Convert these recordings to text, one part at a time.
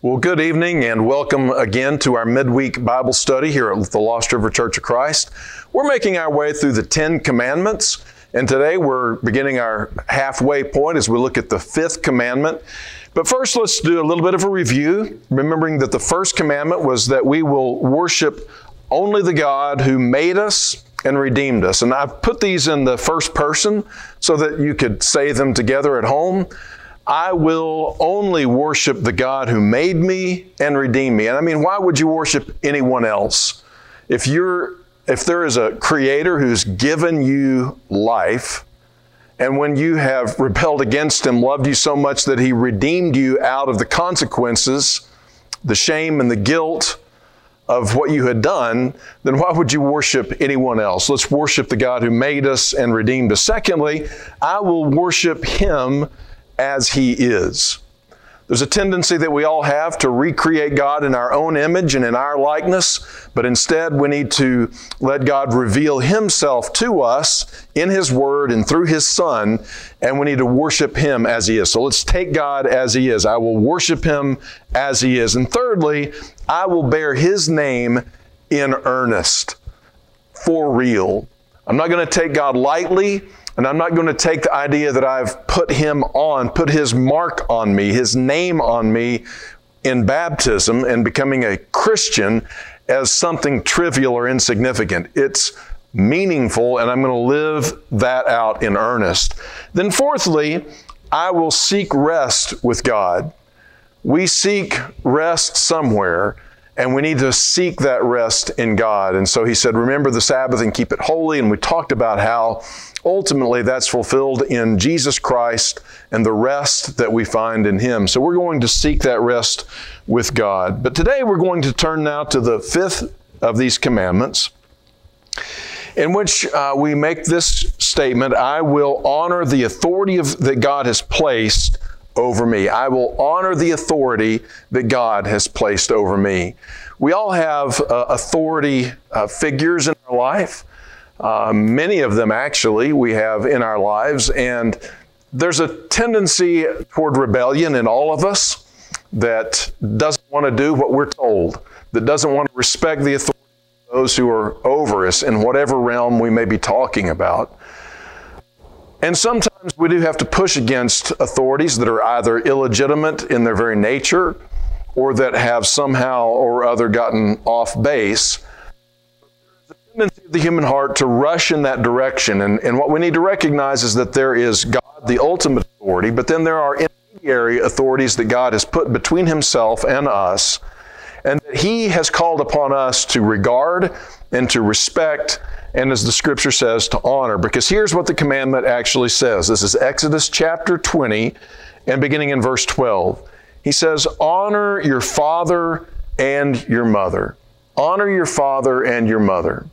Well, good evening and welcome again to our midweek Bible study here at the Lost River Church of Christ. We're making our way through the Ten Commandments, and today we're beginning our halfway point as we look at the fifth commandment. But first, let's do a little bit of a review, remembering that the first commandment was that we will worship only the God who made us and redeemed us. And I've put these in the first person so that you could say them together at home. I will only worship the God who made me and redeemed me. And I mean, why would you worship anyone else? If you're if there is a creator who's given you life, and when you have rebelled against him, loved you so much that he redeemed you out of the consequences, the shame and the guilt of what you had done, then why would you worship anyone else? Let's worship the God who made us and redeemed us. Secondly, I will worship him as he is. There's a tendency that we all have to recreate God in our own image and in our likeness, but instead we need to let God reveal Himself to us in His Word and through His Son, and we need to worship Him as He is. So let's take God as He is. I will worship Him as He is. And thirdly, I will bear His name in earnest, for real. I'm not going to take God lightly. And I'm not going to take the idea that I've put him on, put his mark on me, his name on me in baptism and becoming a Christian as something trivial or insignificant. It's meaningful, and I'm going to live that out in earnest. Then, fourthly, I will seek rest with God. We seek rest somewhere, and we need to seek that rest in God. And so he said, Remember the Sabbath and keep it holy. And we talked about how ultimately that's fulfilled in Jesus Christ and the rest that we find in Him. So we're going to seek that rest with God. But today we're going to turn now to the fifth of these commandments, in which uh, we make this statement I will honor the authority of, that God has placed over me. I will honor the authority that God has placed over me. We all have uh, authority uh, figures in our life. Uh, many of them, actually, we have in our lives. And there's a tendency toward rebellion in all of us that doesn't want to do what we're told, that doesn't want to respect the authority of those who are over us in whatever realm we may be talking about. And sometimes we do have to push against authorities that are either illegitimate in their very nature or that have somehow or other gotten off base. The tendency of the human heart to rush in that direction. And, and what we need to recognize is that there is God, the ultimate authority, but then there are intermediary authorities that God has put between Himself and us, and that He has called upon us to regard and to respect and as the scripture says, to honor. Because here's what the commandment actually says this is Exodus chapter 20 and beginning in verse 12. He says, Honor your father and your mother. Honor your father and your mother.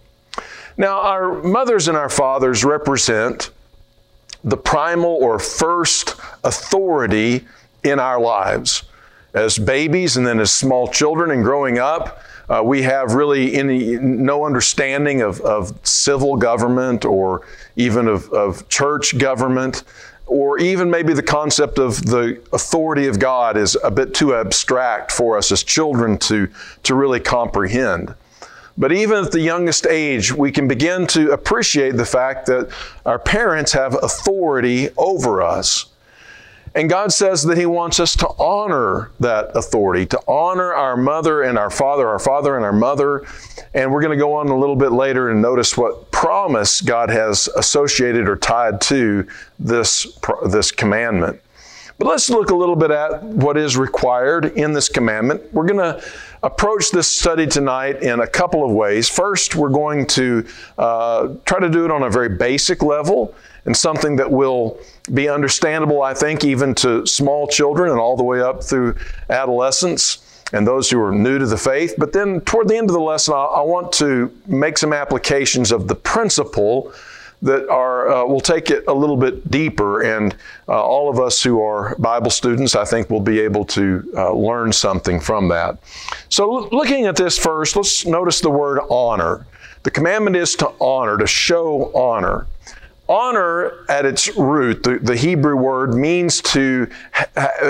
Now, our mothers and our fathers represent the primal or first authority in our lives. As babies and then as small children and growing up, uh, we have really any no understanding of, of civil government or even of, of church government or even maybe the concept of the authority of God is a bit too abstract for us as children to, to really comprehend. But even at the youngest age, we can begin to appreciate the fact that our parents have authority over us. And God says that He wants us to honor that authority, to honor our mother and our father, our father and our mother. And we're going to go on a little bit later and notice what promise God has associated or tied to this, this commandment. But let's look a little bit at what is required in this commandment. We're going to approach this study tonight in a couple of ways. First, we're going to uh, try to do it on a very basic level and something that will be understandable, I think, even to small children and all the way up through adolescence and those who are new to the faith. But then toward the end of the lesson, I, I want to make some applications of the principle that are uh, will take it a little bit deeper. And uh, all of us who are bible students i think will be able to uh, learn something from that. So looking at this first let's notice the word honor. The commandment is to honor to show honor Honor at its root, the, the Hebrew word means to,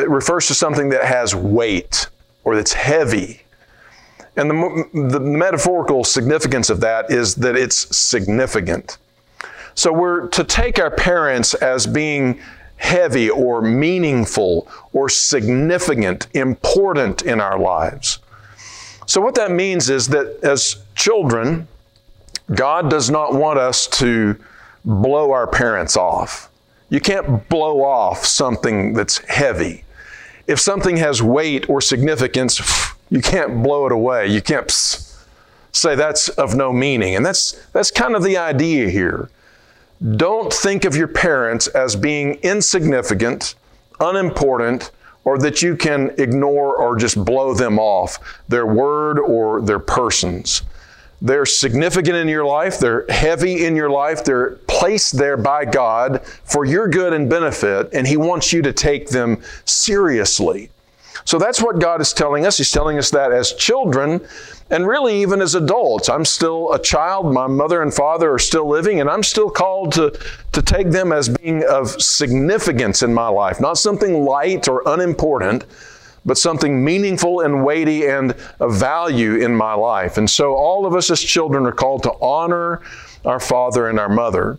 refers to something that has weight. or that's heavy. And the, the metaphorical significance of that is that it's significant. So we're to take our parents as being heavy or meaningful or significant, important in our lives. So, what that means is that as children, God does not want us to blow our parents off. You can't blow off something that's heavy. If something has weight or significance, you can't blow it away. You can't say that's of no meaning. And that's, that's kind of the idea here. Don't think of your parents as being insignificant, unimportant, or that you can ignore or just blow them off, their word or their persons. They're significant in your life, they're heavy in your life, they're placed there by God for your good and benefit, and He wants you to take them seriously. So that's what God is telling us. He's telling us that as children, and really even as adults. I'm still a child. My mother and father are still living, and I'm still called to, to take them as being of significance in my life, not something light or unimportant, but something meaningful and weighty and of value in my life. And so all of us as children are called to honor our father and our mother.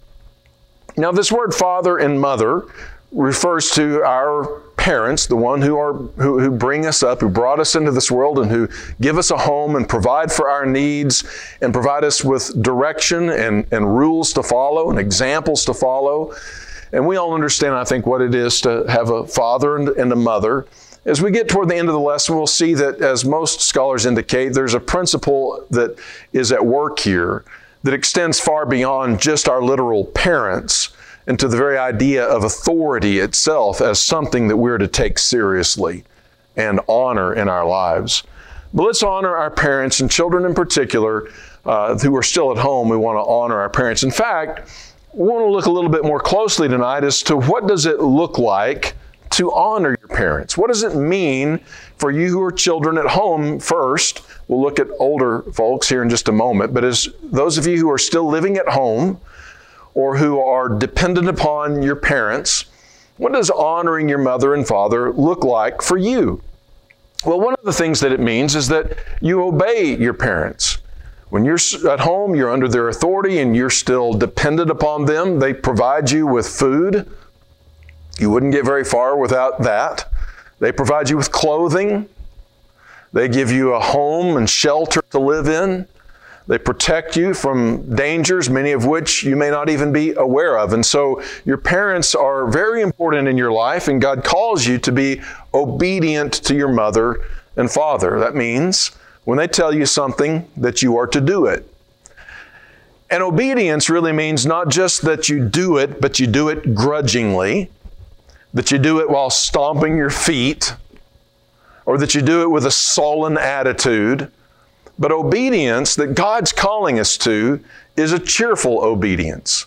Now, this word father and mother refers to our parents, the one who are who, who bring us up, who brought us into this world, and who give us a home and provide for our needs and provide us with direction and, and rules to follow and examples to follow. And we all understand, I think, what it is to have a father and, and a mother. As we get toward the end of the lesson, we'll see that, as most scholars indicate, there's a principle that is at work here that extends far beyond just our literal parents and to the very idea of authority itself as something that we're to take seriously and honor in our lives. But let's honor our parents and children in particular uh, who are still at home. We want to honor our parents. In fact, we want to look a little bit more closely tonight as to what does it look like to honor your parents? What does it mean for you who are children at home first? We'll look at older folks here in just a moment, but as those of you who are still living at home, or who are dependent upon your parents, what does honoring your mother and father look like for you? Well, one of the things that it means is that you obey your parents. When you're at home, you're under their authority and you're still dependent upon them. They provide you with food. You wouldn't get very far without that. They provide you with clothing. They give you a home and shelter to live in. They protect you from dangers, many of which you may not even be aware of. And so your parents are very important in your life, and God calls you to be obedient to your mother and father. That means when they tell you something, that you are to do it. And obedience really means not just that you do it, but you do it grudgingly, that you do it while stomping your feet, or that you do it with a sullen attitude but obedience that God's calling us to is a cheerful obedience.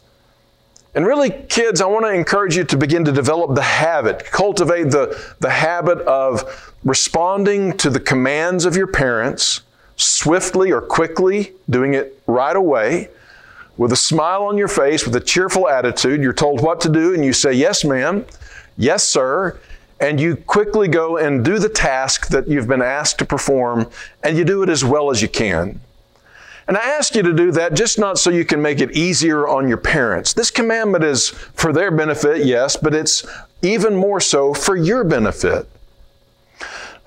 And really, kids, I want to encourage you to begin to develop the habit, cultivate the, the habit of responding to the commands of your parents swiftly or quickly, doing it right away, with a smile on your face, with a cheerful attitude. You're told what to do, and you say, Yes, ma'am, yes, sir, and you quickly go and do the task that you've been asked to perform, and you do it as well as you can. And I ask you to do that just not so you can make it easier on your parents. This commandment is for their benefit, yes, but it's even more so for your benefit.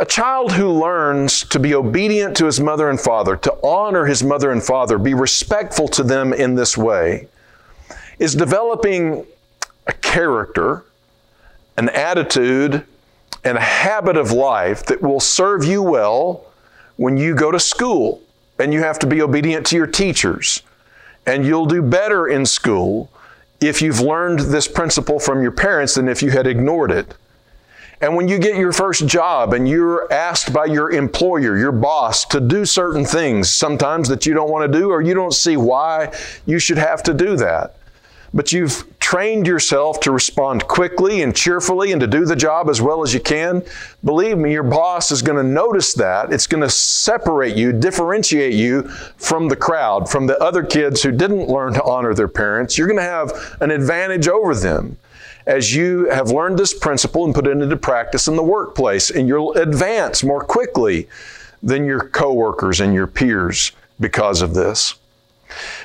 A child who learns to be obedient to his mother and father, to honor his mother and father, be respectful to them in this way, is developing a character an attitude, and a habit of life that will serve you well when you go to school and you have to be obedient to your teachers. And you'll do better in school if you've learned this principle from your parents than if you had ignored it. And when you get your first job and you're asked by your employer, your boss, to do certain things, sometimes that you don't want to do or you don't see why you should have to do that, but you've trained yourself to respond quickly and cheerfully and to do the job as well as you can, believe me, your boss is going to notice that. It's going to separate you, differentiate you from the crowd, from the other kids who didn't learn to honor their parents. You're going to have an advantage over them. As you have learned this principle and put it into practice in the workplace, and you'll advance more quickly than your coworkers and your peers because of this.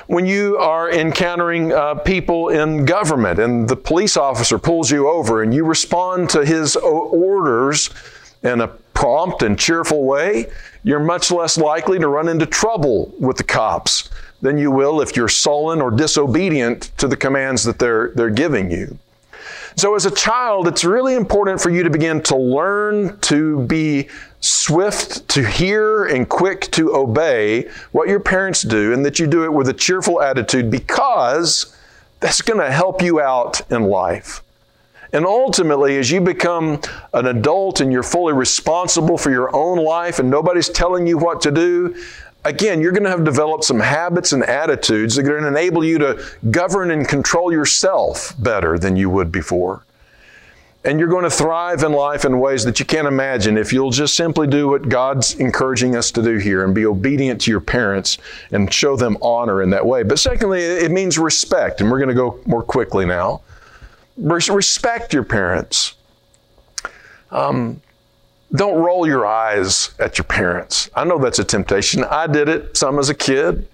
When you are encountering uh, people in government and the police officer pulls you over and you respond to his orders in a prompt and cheerful way, you're much less likely to run into trouble with the cops than you will if you're sullen or disobedient to the commands that they're, they're giving you. So, as a child, it's really important for you to begin to learn to be swift to hear and quick to obey what your parents do, and that you do it with a cheerful attitude because that's going to help you out in life. And ultimately, as you become an adult and you're fully responsible for your own life and nobody's telling you what to do, again, you're going to have developed some habits and attitudes that are going to enable you to govern and control yourself better than you would before. And you're going to thrive in life in ways that you can't imagine if you'll just simply do what God's encouraging us to do here and be obedient to your parents and show them honor in that way. But secondly, it means respect, and we're going to go more quickly now. Respect your parents. Um, don't roll your eyes at your parents. I know that's a temptation. I did it some as a kid,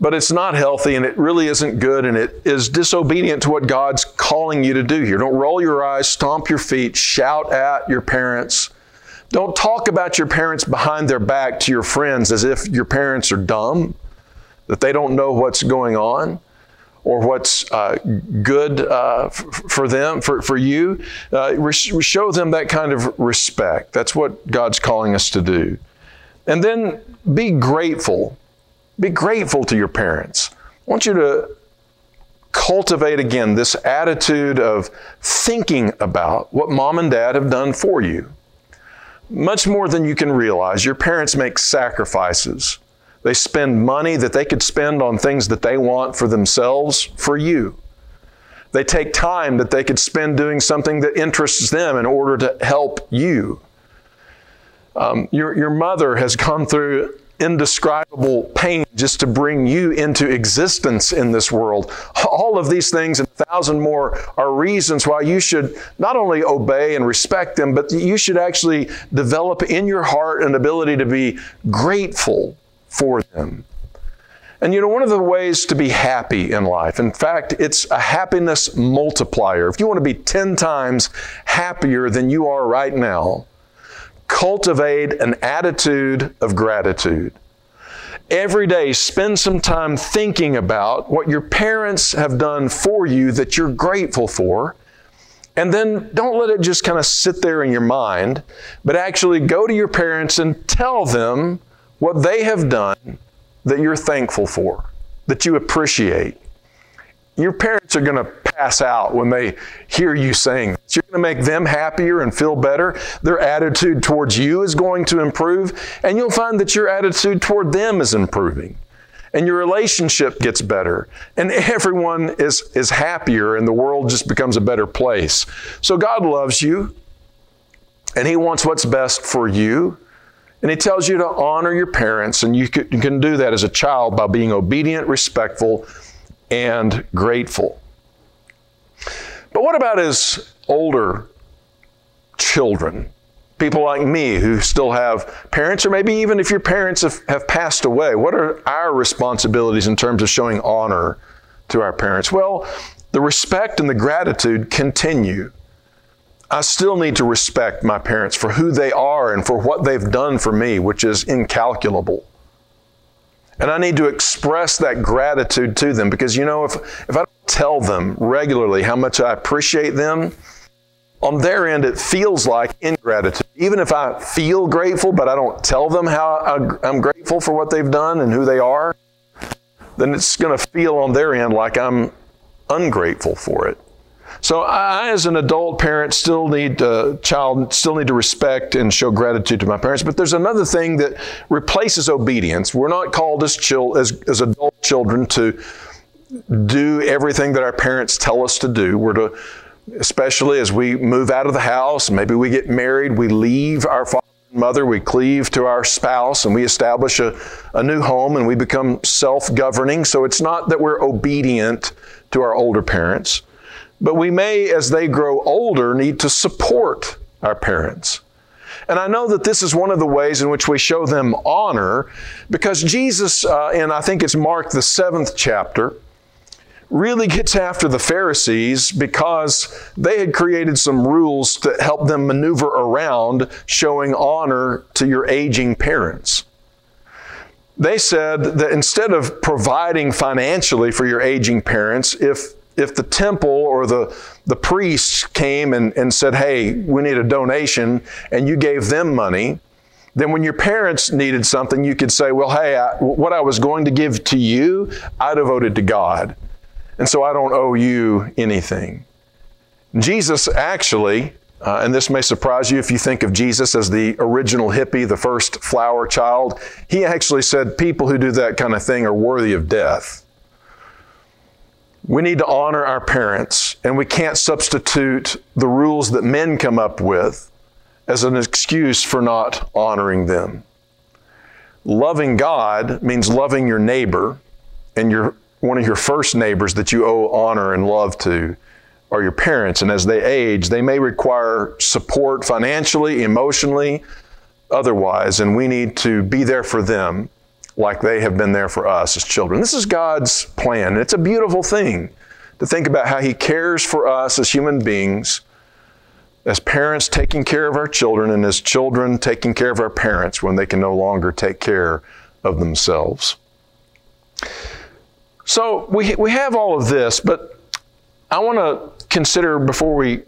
but it's not healthy and it really isn't good and it is disobedient to what God's calling you to do here. Don't roll your eyes, stomp your feet, shout at your parents. Don't talk about your parents behind their back to your friends as if your parents are dumb, that they don't know what's going on or what's uh, good uh, for them, for, for you. Uh, show them that kind of respect. That's what God's calling us to do. And then be grateful. Be grateful to your parents. I want you to cultivate again this attitude of thinking about what mom and dad have done for you. Much more than you can realize. Your parents make sacrifices they spend money that they could spend on things that they want for themselves for you. They take time that they could spend doing something that interests them in order to help you. Um, your, your mother has gone through indescribable pain just to bring you into existence in this world. All of these things and a thousand more are reasons why you should not only obey and respect them, but you should actually develop in your heart an ability to be grateful for them. And you know, one of the ways to be happy in life, in fact, it's a happiness multiplier. If you want to be 10 times happier than you are right now, cultivate an attitude of gratitude. Every day, spend some time thinking about what your parents have done for you that you're grateful for. And then don't let it just kind of sit there in your mind, but actually go to your parents and tell them what they have done that you're thankful for, that you appreciate. Your parents are going to pass out when they hear you saying this. You're going to make them happier and feel better. Their attitude towards you is going to improve, and you'll find that your attitude toward them is improving. And your relationship gets better, and everyone is, is happier, and the world just becomes a better place. So, God loves you, and He wants what's best for you. And he tells you to honor your parents, and you can, do that as a child by being obedient, respectful, and grateful. But what about as older children? People like me who still have parents, or maybe even if your parents have, have passed away, what are our responsibilities in terms of showing honor to our parents? Well, the respect and the gratitude continue. I still need to respect my parents for who they are and for what they've done for me, which is incalculable. And I need to express that gratitude to them because, you know, if, if I don't tell them regularly how much I appreciate them, on their end, it feels like ingratitude. Even if I feel grateful, but I don't tell them how I'm grateful for what they've done and who they are, then it's going to feel on their end like I'm ungrateful for it. So I, as an adult parent, still need uh, child still need to respect and show gratitude to my parents. But there's another thing that replaces obedience. We're not called as chil- as, as adult children to do everything that our parents tell us to do. We're to especially as we move out of the house, maybe we get married, we leave our father and mother, we cleave to our spouse, and we establish a, a new home and we become self governing. So it's not that we're obedient to our older parents. But we may, as they grow older, need to support our parents. And I know that this is one of the ways in which we show them honor because Jesus, uh, in I think it's Mark, the seventh chapter, really gets after the Pharisees because they had created some rules to help them maneuver around showing honor to your aging parents. They said that instead of providing financially for your aging parents, if if the temple or the, the priests came and, and said, hey, we need a donation, and you gave them money, then when your parents needed something, you could say, well, hey, I, what I was going to give to you, I devoted to God. And so I don't owe you anything. Jesus actually, uh, and this may surprise you if you think of Jesus as the original hippie, the first flower child, he actually said people who do that kind of thing are worthy of death. We need to honor our parents, and we can't substitute the rules that men come up with as an excuse for not honoring them. Loving God means loving your neighbor, and your, one of your first neighbors that you owe honor and love to are your parents. And as they age, they may require support financially, emotionally, otherwise, and we need to be there for them like they have been there for us as children. This is God's plan. It's a beautiful thing to think about how He cares for us as human beings, as parents taking care of our children, and as children taking care of our parents when they can no longer take care of themselves. So we, we have all of this, but I want to consider before we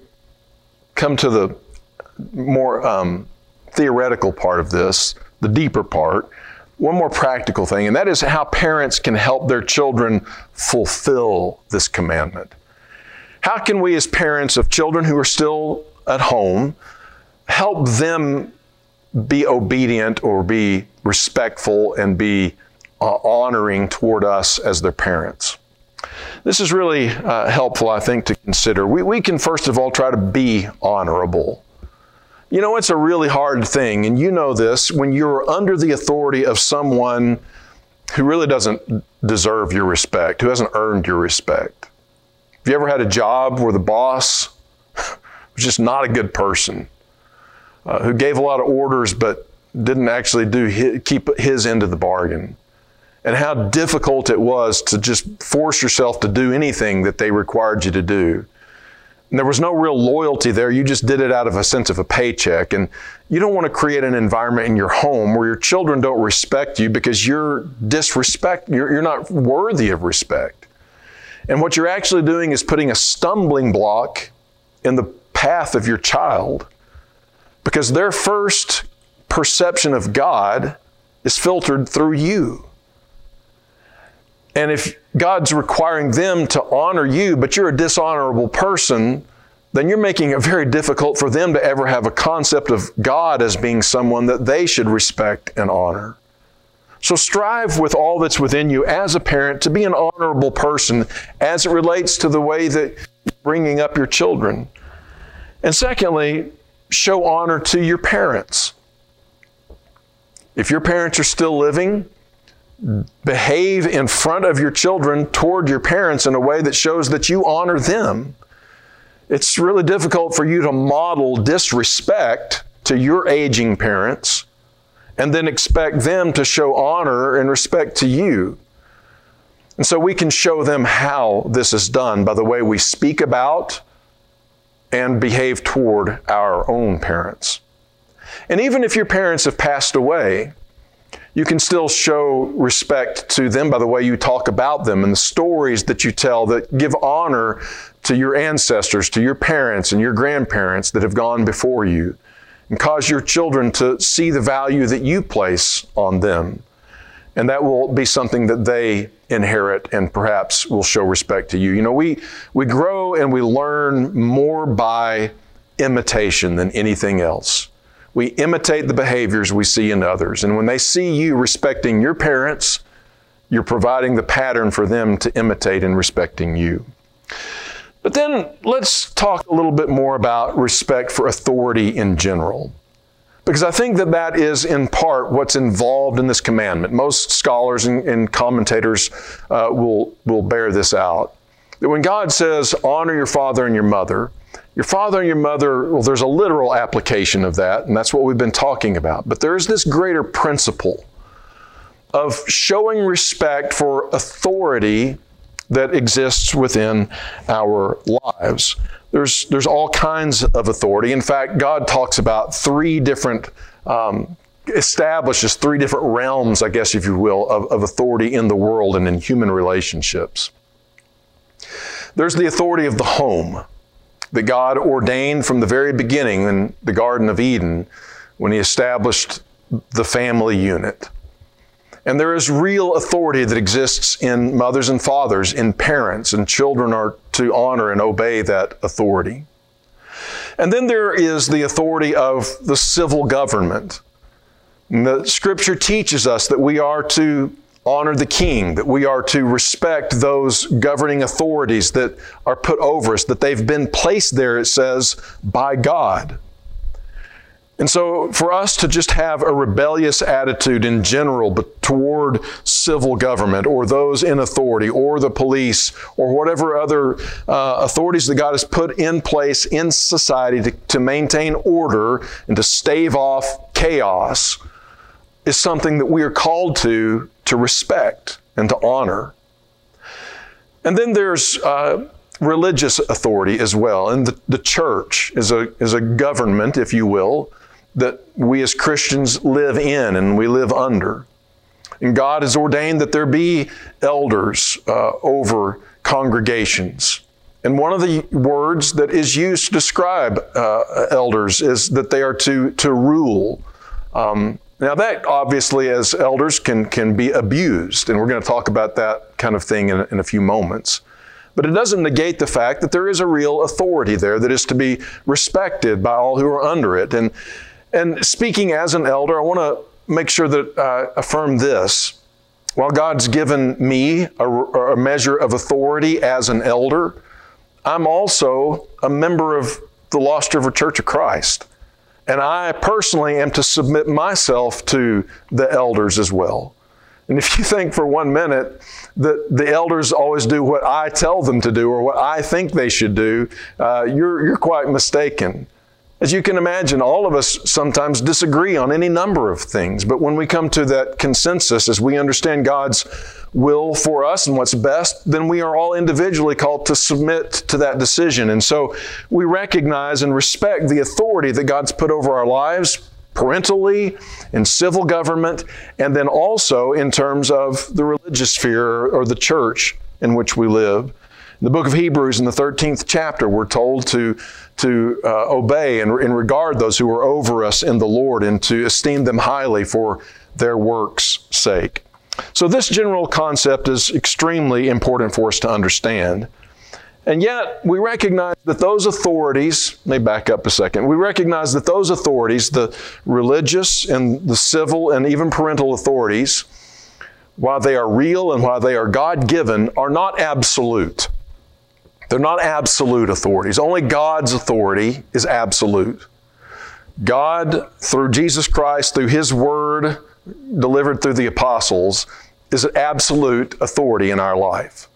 come to the more um, theoretical part of this, the deeper part one more practical thing, and that is how parents can help their children fulfill this commandment. How can we, as parents of children who are still at home, help them be obedient or be respectful and be uh, honoring toward us as their parents? This is really uh, helpful, I think, to consider. We, we can, first of all, try to be honorable. You know, it's a really hard thing, and you know this when you're under the authority of someone who really doesn't deserve your respect, who hasn't earned your respect. Have you ever had a job where the boss was just not a good person, uh, who gave a lot of orders but didn't actually do his, keep his end of the bargain? And how difficult it was to just force yourself to do anything that they required you to do. And there was no real loyalty there. You just did it out of a sense of a paycheck. And you don't want to create an environment in your home where your children don't respect you because you're disrespect, you're, you're not worthy of respect. And what you're actually doing is putting a stumbling block in the path of your child because their first perception of God is filtered through you. And if God's requiring them to honor you, but you're a dishonorable person, then you're making it very difficult for them to ever have a concept of God as being someone that they should respect and honor. So strive with all that's within you as a parent to be an honorable person as it relates to the way that you're bringing up your children. And secondly, show honor to your parents. If your parents are still living, behave in front of your children toward your parents in a way that shows that you honor them. It's really difficult for you to model disrespect to your aging parents and then expect them to show honor and respect to you. And so we can show them how this is done by the way we speak about and behave toward our own parents. And even if your parents have passed away, you can still show respect to them by the way you talk about them and the stories that you tell that give honor to your ancestors, to your parents and your grandparents that have gone before you, and cause your children to see the value that you place on them. And that will be something that they inherit and perhaps will show respect to you. You know, we, we grow and we learn more by imitation than anything else. We imitate the behaviors we see in others. And when they see you respecting your parents, you're providing the pattern for them to imitate in respecting you. But then let's talk a little bit more about respect for authority in general. Because I think that that is in part what's involved in this commandment. Most scholars and, and commentators uh, will, will bear this out. that when God says, honor your father and your mother, your father and your mother, well, there's a literal application of that, and that's what we've been talking about. But there's this greater principle of showing respect for authority that exists within our lives. There's, there's all kinds of authority. In fact, God talks about three different, um, establishes three different realms, I guess, if you will, of, of authority in the world and in human relationships. There's the authority of the home that God ordained from the very beginning in the Garden of Eden when He established the family unit. And there is real authority that exists in mothers and fathers, in parents, and children are to honor and obey that authority. And then there is the authority of the civil government. And the scripture teaches us that we are to honor the king, that we are to respect those governing authorities that are put over us, that they've been placed there, it says, by God. And so, for us to just have a rebellious attitude in general, but toward civil government or those in authority or the police or whatever other uh, authorities that God has put in place in society to, to maintain order and to stave off chaos, is something that we are called to to respect and to honor. And then there's uh, religious authority as well. And the, the church is a, is a government, if you will, that we as Christians live in and we live under. And God has ordained that there be elders uh, over congregations. And one of the words that is used to describe uh, elders is that they are to, to rule. Um, now, that obviously, as elders, can, can be abused, and we're going to talk about that kind of thing in, in a few moments. But it doesn't negate the fact that there is a real authority there that is to be respected by all who are under it. And and speaking as an elder, I want to make sure that I affirm this. While God's given me a, a measure of authority as an elder, I'm also a member of the Lost River Church of Christ. And I personally am to submit myself to the elders as well. And if you think for one minute that the elders always do what I tell them to do or what I think they should do, uh, you're, you're quite mistaken. As you can imagine, all of us sometimes disagree on any number of things, but when we come to that consensus, as we understand God's will for us and what's best, then we are all individually called to submit to that decision. And so we recognize and respect the authority that God's put over our lives parentally, in civil government, and then also in terms of the religious sphere or the church in which we live. In the book of Hebrews, in the 13th chapter, we're told to to uh, obey and, and regard those who are over us in the Lord and to esteem them highly for their work's sake. So, this general concept is extremely important for us to understand. And yet, we recognize that those authorities, let me back up a second, we recognize that those authorities, the religious and the civil and even parental authorities, while they are real and while they are God given, are not absolute. They're not absolute authorities. Only God's authority is absolute. God, through Jesus Christ, through His Word delivered through the apostles, is an absolute authority in our life.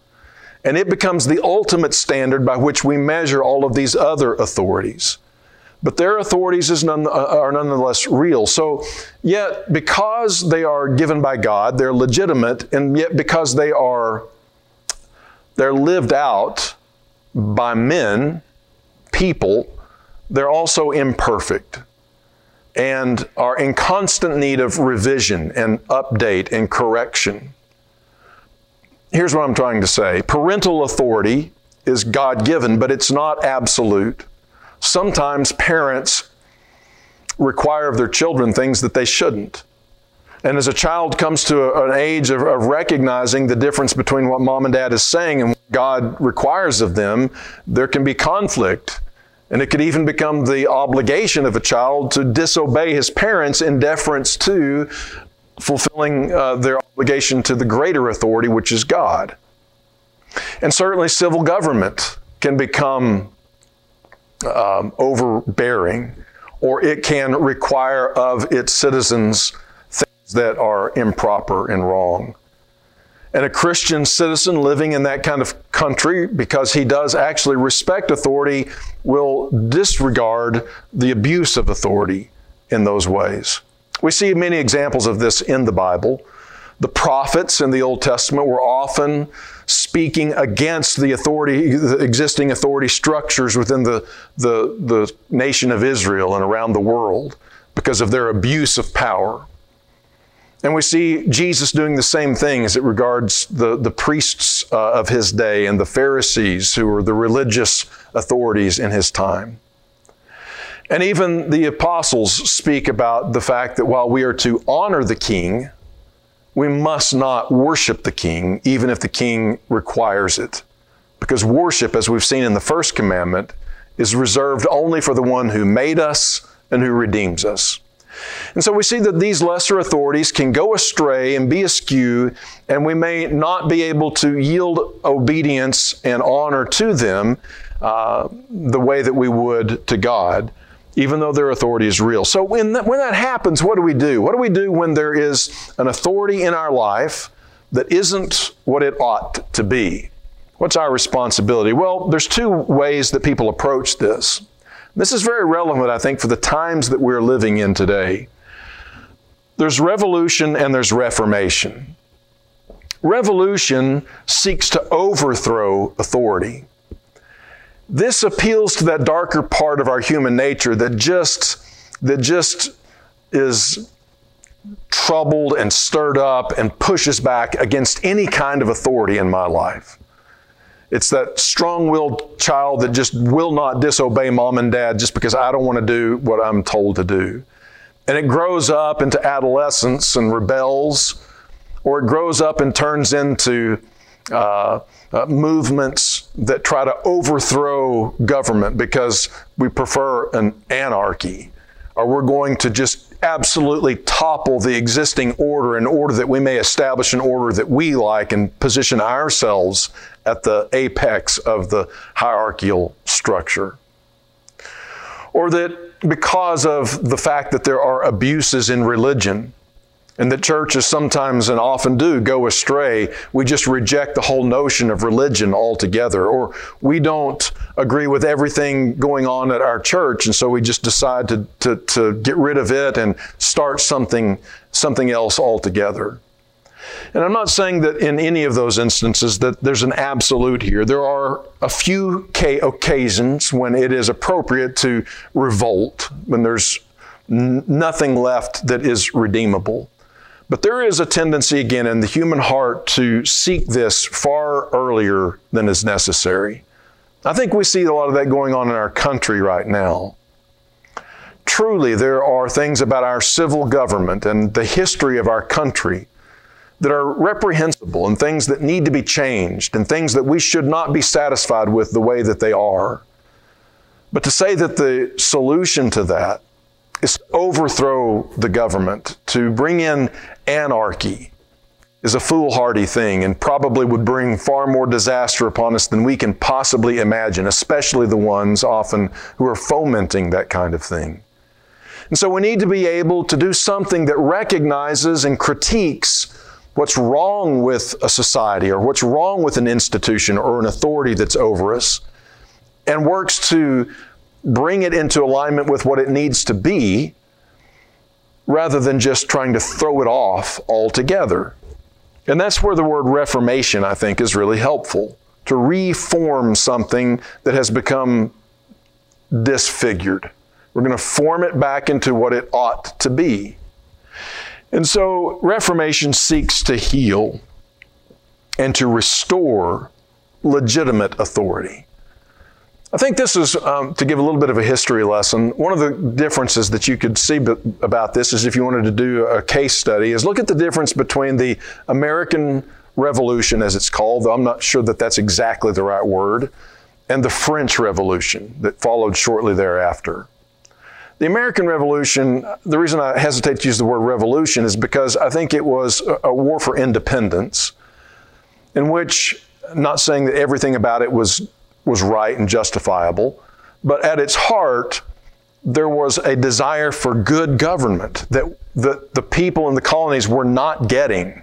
And it becomes the ultimate standard by which we measure all of these other authorities. But their authorities is none, uh, are nonetheless real. So, yet, because they are given by God, they're legitimate, and yet because they are they're lived out by men, people, they're also imperfect and are in constant need of revision and update and correction. Here's what I'm trying to say parental authority is God given, but it's not absolute. Sometimes parents require of their children things that they shouldn't. And as a child comes to an age of, of, recognizing the difference between what mom and dad is saying and what God requires of them, there can be conflict. And it could even become the obligation of a child to disobey his parents in deference to fulfilling uh, their obligation to the greater authority, which is God. And certainly, civil government can become um, overbearing, or it can require of its citizens that are improper and wrong. And a Christian citizen living in that kind of country, because he does actually respect authority, will disregard the abuse of authority in those ways. We see many examples of this in the Bible. The prophets in the Old Testament were often speaking against the authority, the existing authority structures within the, the, the nation of Israel and around the world because of their abuse of power. And we see Jesus doing the same thing as it regards the, the priests uh, of his day and the Pharisees, who were the religious authorities in his time. And even the apostles speak about the fact that while we are to honor the king, we must not worship the king, even if the king requires it. Because worship, as we've seen in the first commandment, is reserved only for the one who made us and who redeems us. And so we see that these lesser authorities can go astray and be askew, and we may not be able to yield obedience and honor to them uh, the way that we would to God, even though their authority is real. So when when that happens, what do we do? What do we do when there is an authority in our life that isn't what it ought to be? What's our responsibility? Well, there's two ways that people approach this. This is very relevant, I think, for the times that we're living in today. There's revolution and there's reformation. Revolution seeks to overthrow authority. This appeals to that darker part of our human nature that just, that just is troubled and stirred up and pushes back against any kind of authority in my life. It's that strong willed child that just will not disobey mom and dad just because I don't want to do what I'm told to do. And it grows up into adolescence and rebels, or it grows up and turns into uh, uh, movements that try to overthrow government because we prefer an anarchy, or we're going to just absolutely topple the existing order in order that we may establish an order that we like and position ourselves at the apex of the hierarchical structure. Or that because of the fact that there are abuses in religion, and that churches sometimes and often do go astray. We just reject the whole notion of religion altogether, or we don't agree with everything going on at our church, and so we just decide to, to, to get rid of it and start something, something else altogether. And I'm not saying that in any of those instances that there's an absolute here. There are a few occasions when it is appropriate to revolt, when there's nothing left that is redeemable. But there is a tendency again in the human heart to seek this far earlier than is necessary. I think we see a lot of that going on in our country right now. Truly, there are things about our civil government and the history of our country that are reprehensible and things that need to be changed and things that we should not be satisfied with the way that they are. But to say that the solution to that is to overthrow the government, to bring in anarchy, is a foolhardy thing and probably would bring far more disaster upon us than we can possibly imagine, especially the ones often who are fomenting that kind of thing. And so we need to be able to do something that recognizes and critiques what's wrong with a society or what's wrong with an institution or an authority that's over us and works to bring it into alignment with what it needs to be rather than just trying to throw it off altogether. And that's where the word reformation, I think, is really helpful to reform something that has become disfigured. We're going to form it back into what it ought to be. And so Reformation seeks to heal and to restore legitimate authority. I think this is, um, to give a little bit of a history lesson, one of the differences that you could see b- about this is if you wanted to do a case study, is look at the difference between the American Revolution, as it's called, though I'm not sure that that's exactly the right word, and the French Revolution that followed shortly thereafter. The American Revolution, the reason I hesitate to use the word revolution is because I think it was a, a war for independence, in which, not saying that everything about it was, was right and justifiable, but at its heart, there was a desire for good government that the, the people in the colonies were not getting.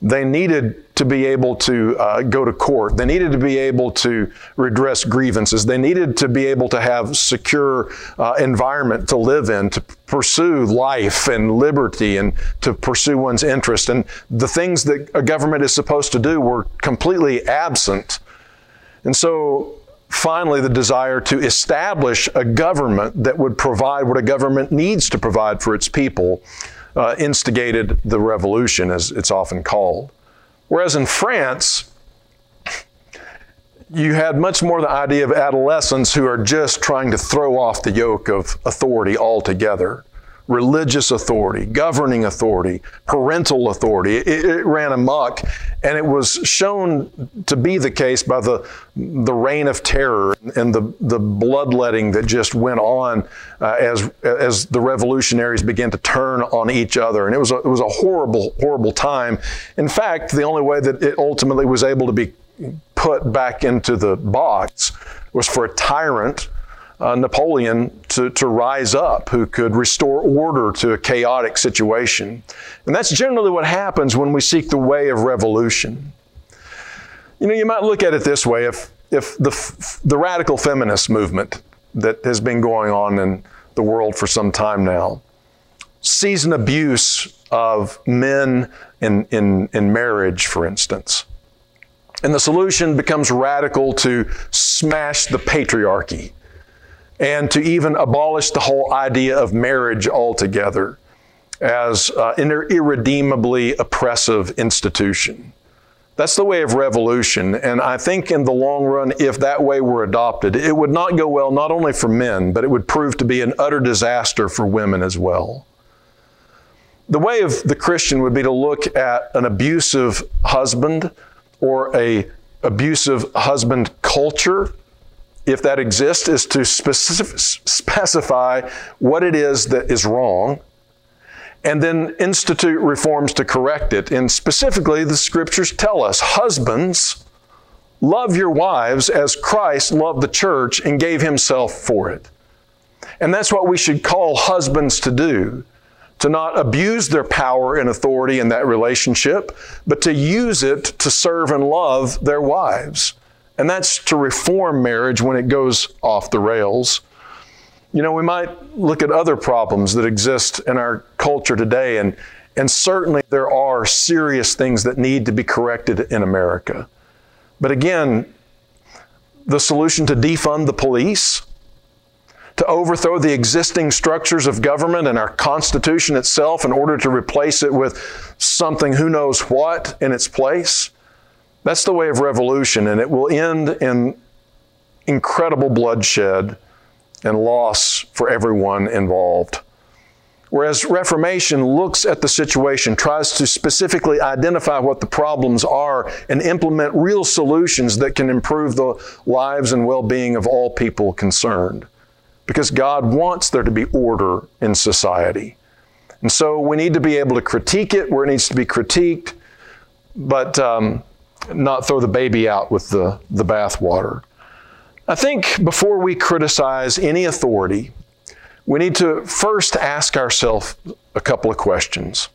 They needed to be able to uh, go to court. They needed to be able to redress grievances. They needed to be able to have secure uh, environment to live in, to pursue life and liberty, and to pursue one's interest. And the things that a government is supposed to do were completely absent. And so finally the desire to establish a government that would provide what a government needs to provide for its people uh, instigated the revolution, as it's often called. Whereas in France, you had much more the idea of adolescents who are just trying to throw off the yoke of authority altogether religious authority, governing authority, parental authority. It, it, ran amok, and it was shown to be the case by the the reign of terror and the the bloodletting that just went on uh, as as the revolutionaries began to turn on each other, and it was a, it was a horrible horrible time. In fact, the only way that it ultimately was able to be put back into the box was for a tyrant uh, Napoleon to, to rise up, who could restore order to a chaotic situation. And that's generally what happens when we seek the way of revolution. You know, you might look at it this way if, if the, the radical feminist movement that has been going on in the world for some time now sees an abuse of men in, in, in marriage, for instance. And the solution becomes radical to smash the patriarchy and to even abolish the whole idea of marriage altogether as uh, an irredeemably oppressive institution. That's the way of revolution. And I think in the long run, if that way were adopted, it would not go well not only for men, but it would prove to be an utter disaster for women as well. The way of the Christian would be to look at an abusive husband or a abusive husband culture if that exists, is to specify what it is that is wrong and then institute reforms to correct it. And specifically, the scriptures tell us husbands, love your wives as Christ loved the church and gave himself for it. And that's what we should call husbands to do to not abuse their power and authority in that relationship, but to use it to serve and love their wives and that's to reform marriage when it goes off the rails. You know, we might look at other problems that exist in our culture today, and, and certainly there are serious things that need to be corrected in America. But again, the solution to defund the police, to overthrow the existing structures of government and our Constitution itself in order to replace it with something who knows what in its place, that's the way of revolution, and it will end in incredible bloodshed and loss for everyone involved. Whereas Reformation looks at the situation, tries to specifically identify what the problems are, and implement real solutions that can improve the lives and well being of all people concerned. Because God wants there to be order in society. And so we need to be able to critique it where it needs to be critiqued, but um, not throw the baby out with the, the bathwater. I think before we criticize any authority, we need to first ask ourselves a couple of questions.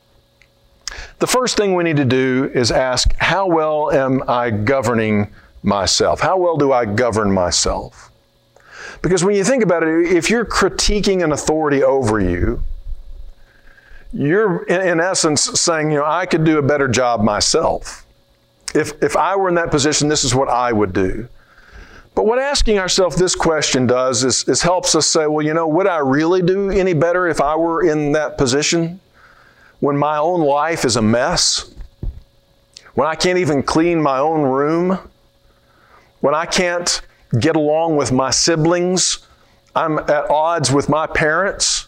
The first thing we need to do is ask, how well am I governing myself? How well do I govern myself? Because when you think about it, if you're critiquing an authority over you, you're in essence saying, you know, I could do a better job myself. If, if I were in that position, this is what I would do. But what asking ourselves this question does is, is helps us say, well, you know, would I really do any better if I were in that position? When my own life is a mess? When I can't even clean my own room? When I can't get along with my siblings? I'm at odds with my parents?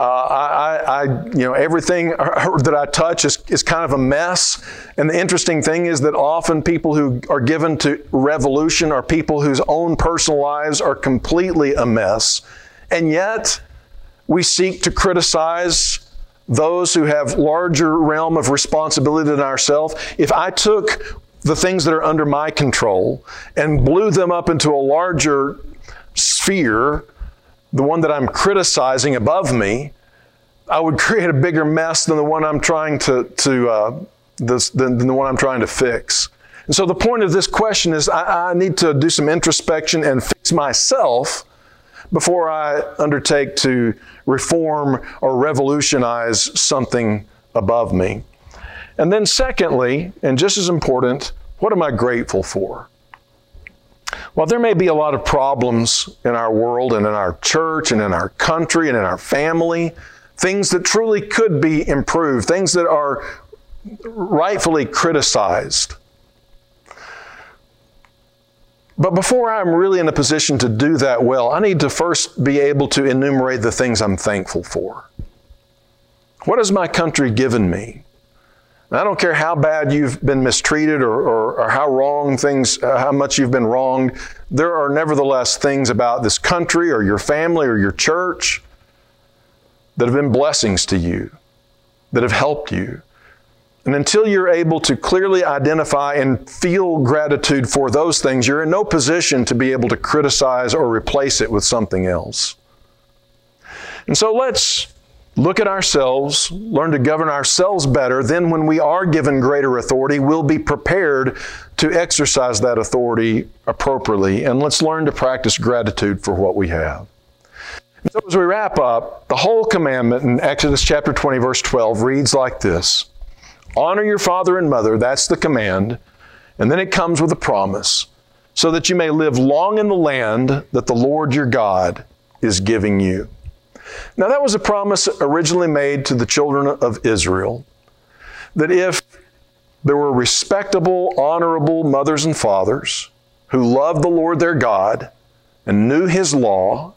Uh, I, I, you know, everything that I touch is, is kind of a mess. And the interesting thing is that often people who are given to revolution are people whose own personal lives are completely a mess. And yet, we seek to criticize those who have larger realm of responsibility than ourselves. If I took the things that are under my control and blew them up into a larger sphere the one that I'm criticizing above me, I would create a bigger mess than the one I'm trying to, to uh, this, than, than the one I'm trying to fix. And so the point of this question is I, I need to do some introspection and fix myself before I undertake to reform or revolutionize something above me. And then, secondly, and just as important, what am I grateful for? Well, there may be a lot of problems in our world and in our church and in our country and in our family, things that truly could be improved, things that are rightfully criticized. But before I'm really in a position to do that well, I need to first be able to enumerate the things I'm thankful for. What has my country given me? I don't care how bad you've been mistreated or, or, or how wrong things, uh, how much you've been wronged. There are nevertheless things about this country or your family or your church that have been blessings to you, that have helped you. And until you're able to clearly identify and feel gratitude for those things, you're in no position to be able to criticize or replace it with something else. And so let's look at ourselves, learn to govern ourselves better. Then, when we are given greater authority, we'll be prepared to exercise that authority appropriately. And let's learn to practice gratitude for what we have. And so, as we wrap up, the whole commandment in Exodus chapter 20, verse 12 reads like this Honor your father and mother, that's the command. And then it comes with a promise, so that you may live long in the land that the Lord your God is giving you. Now, that was a promise originally made to the children of Israel that if there were respectable, honorable mothers and fathers who loved the Lord their God and knew His law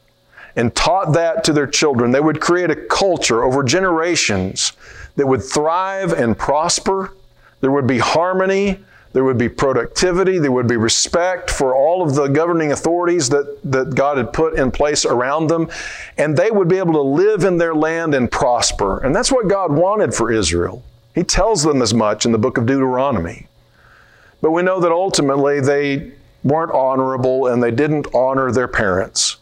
and taught that to their children, they would create a culture over generations that would thrive and prosper. There would be harmony. There would be productivity. There would be respect for all of the governing authorities that, that God had put in place around them. And they would be able to live in their land and prosper. And that's what God wanted for Israel. He tells them as much in the book of Deuteronomy. But we know that ultimately they weren't honorable and they didn't honor their parents.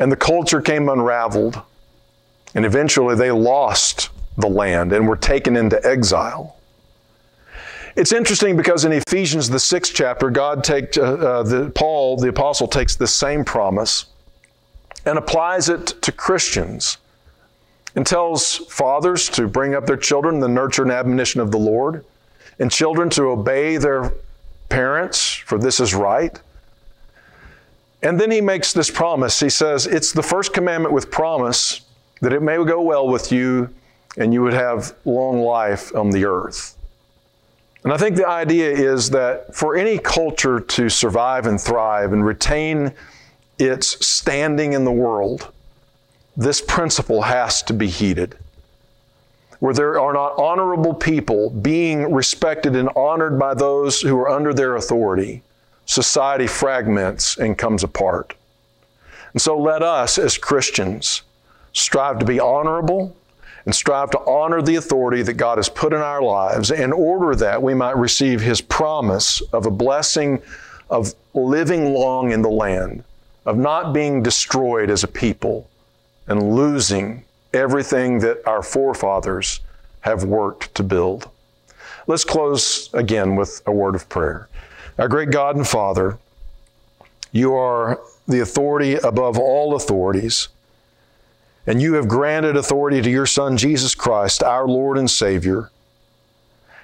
And the culture came unraveled. And eventually they lost the land and were taken into exile. It's interesting because in Ephesians, the sixth chapter, God takes uh, uh, the, Paul, the apostle, takes this same promise and applies it to Christians and tells fathers to bring up their children the nurture and admonition of the Lord, and children to obey their parents, for this is right. And then he makes this promise. He says, It's the first commandment with promise that it may go well with you and you would have long life on the earth. And I think the idea is that for any culture to survive and thrive and retain its standing in the world, this principle has to be heeded. Where there are not honorable people being respected and honored by those who are under their authority, society fragments and comes apart. And so let us, as Christians, strive to be honorable and strive to honor the authority that God has put in our lives in order that we might receive His promise of a blessing of living long in the land, of not being destroyed as a people and losing everything that our forefathers have worked to build. Let's close again with a word of prayer. Our great God and Father, you are the authority above all authorities. And you have granted authority to your Son, Jesus Christ, our Lord and Savior.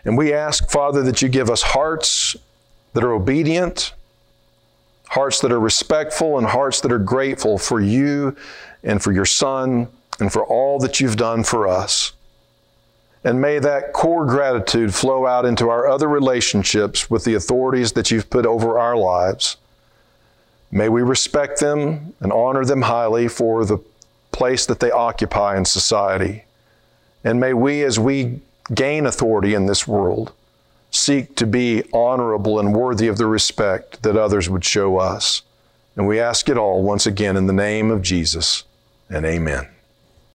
And we ask, Father, that you give us hearts that are obedient, hearts that are respectful, and hearts that are grateful for you and for your Son and for all that you've done for us. And may that core gratitude flow out into our other relationships with the authorities that you've put over our lives. May we respect them and honor them highly for the place that they occupy in society. And may we, as we gain authority in this world, seek to be honorable and worthy of the respect that others would show us. And we ask it all once again in the name of Jesus, and amen.